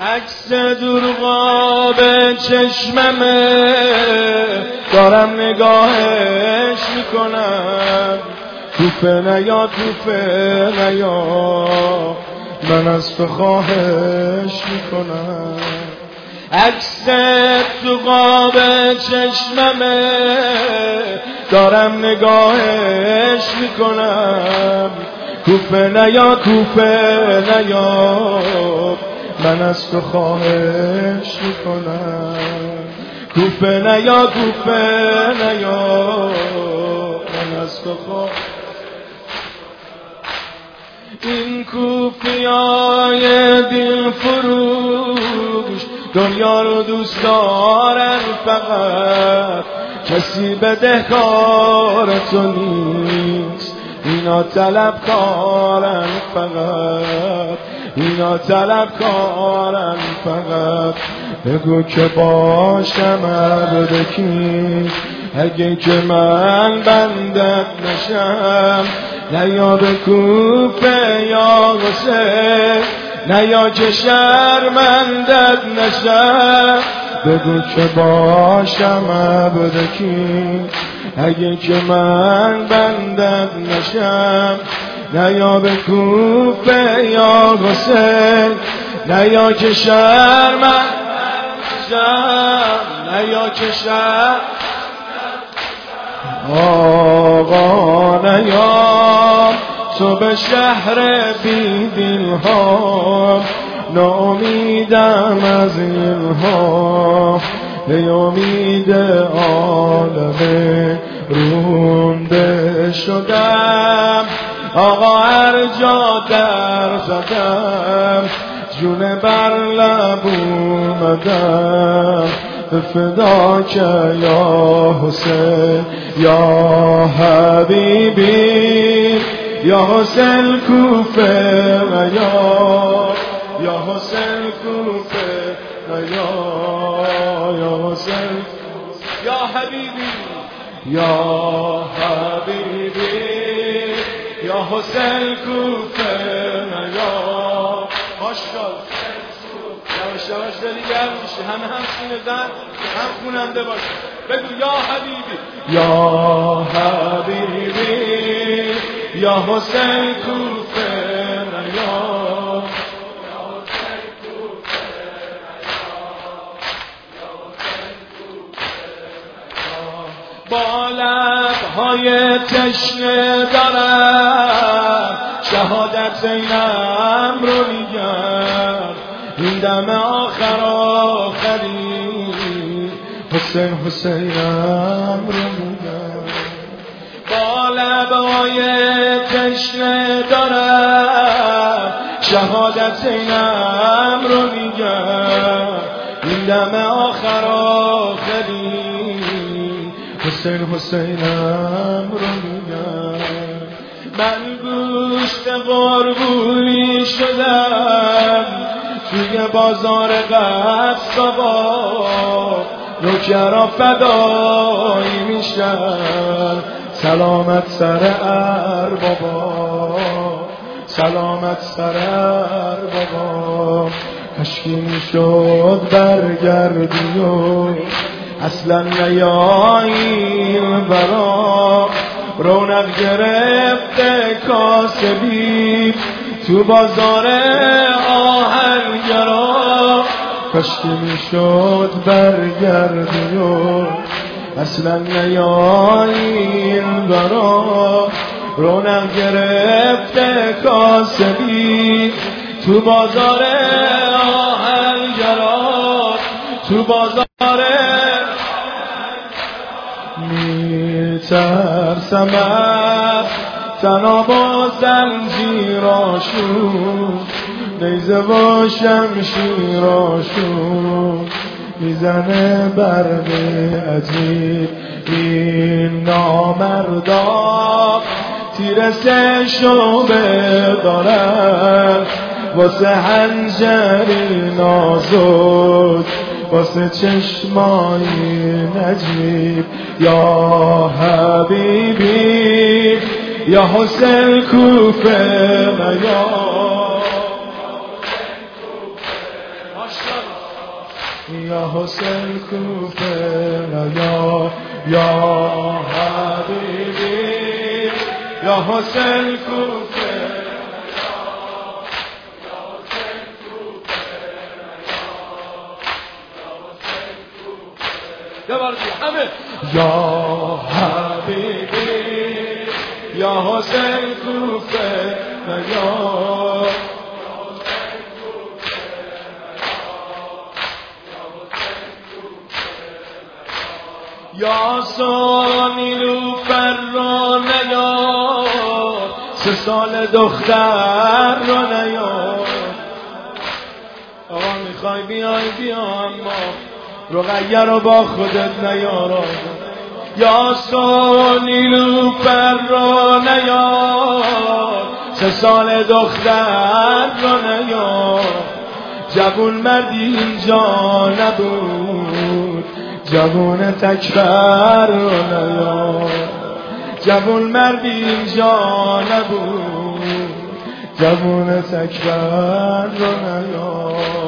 عکس به چشممه دارم نگاهش می‌کنم. توفه نیا توفه نیا من از تو خواهش می‌کنم. عکس تو قاب چشممه دارم نگاهش می‌کنم. کوفه نیا کوفه نیا. من از تو خواهش می‌کنم. کوفه نیا کوفه نیا. من از تو خواهش این کوفیای دل فروش دنیا رو دوست دارن فقط. کسی بدهکار تو نیست. اینا طلب کارن فقط. اینا طلب کارن فقط. بگو که باشم عبد کی اگه که من بندت نشم نه یا به کوفه یا غسه نه یا که شرمندت نشم. بگو که باشم عبد کی اگه که من بندت نشم نه یا به کوفه یا حسین نه یا که من نه یا که شر آقا نیام تو به شهر بیدین ها نامیدم از این ها به امید عالم رونده شدم. آقا هر جا در زدم جون بر لب اومدم. فدا که یا حسین یا حبیبی یا حسین کوفه یا یا حسین کوفه یا یا حسین یا حبیبی یا حبیبی. حسین کوفه یا ماشکال یواش یواش دلی گرم میشه. همه هم سینه زن هم خوننده باشه. بگو یا حبیبی. یا حبیبی یا حسین کوفه لبهای تشنه دارم. شهادت زینم رو میگم. این دم آخر آخری حسین حسینم رو میگم. با لبهای تشنه دارم. شهادت زینم رو میگم. این دم آخر آخری حسین حسینم رو میگم. من گوشت قربونی شدم. توی بازار قصبا نوکرا فدایی میشن سلامت سر بابا. سلامت سر بابا. کشکی می‌شد برگردی و اصلا نیایی برا. رونق گرفته کاسبی. تو بازار آهنگرا کشکی می‌شد برگردی و اصلا نیایی برا. رونق گرفته کاسبی. تو بازار آهنگرا تو بازار میترسم از تنها با زنجیراشون نیزه و شمشیراشون می‌زنه برق عجیب. این نامردا تیر سه شعبه دارن. واسه هنجری نازک. واسه چشمای نجیب. یا حبیبی یا حسین کوفه یا یا حسین کوفه یا یا حبیبی یا حسین کوفه یا حبیبی یا حسین کوفه یا یا سانی رو رو نیاد سه سال دختر رو نیاد آقا می‌خوای بیای بیا اما رقیه رو با خودت نیارا یا سانی رو رو نیاد سه سال دختر رو نیاد جوون مردی اینجا نبود. جوون تکبر رو نیا جوون مردی اینجا نبود. جوون تکبر رو نیا زیر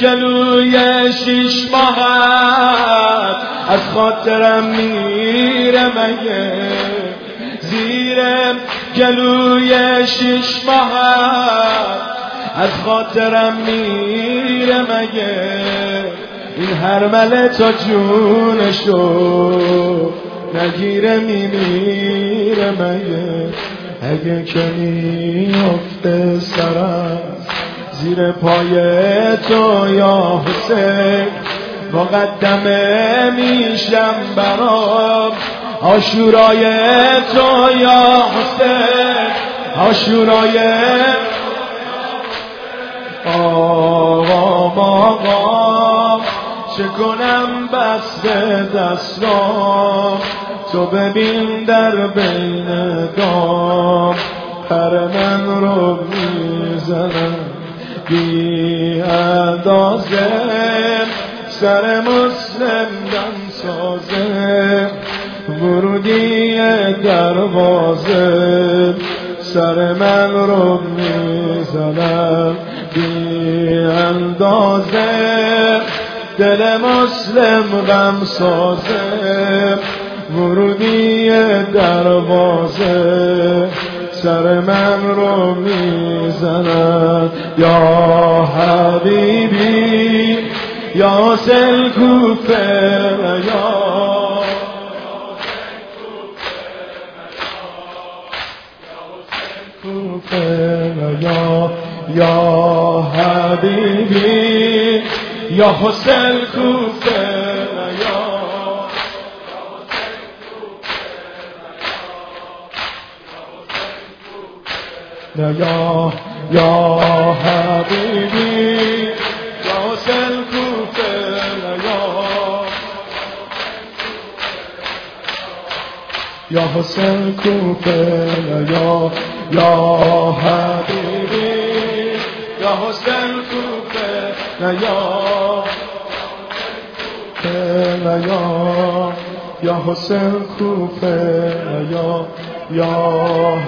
جلوی شیش ماهت از خاطرم میره مگه؟ زیر جلوی شیش ماهت از خاطرم میره مگه؟ این هر مله تا جونشو نگیره میمیره مگه؟ اگه که میفته سرم. زیر پای تو یا حسین مقدمه میشم برام. آشورای تو یا حسین آشورای آقا آقا چه کنم بس دستام؟ تو ببین در بین دام پر من رو می‌زنم. بی اندازه سر مسلم دم سازه ورودی دروازه سر من رو می‌زنم. بی اندازه دل مسلم غم سازه ورودی دروازه سر من رو می‌زنن یا حبیبی یا سل کوفه یا یا یا حبیبی یا حسین کوفه. یا یا حبیبی یا حسین کوفه یا یا حسین کوفه یا یا حبیبی یا حسین کوفه یا یا یا حسین کوفه یا یا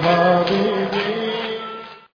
حبیبی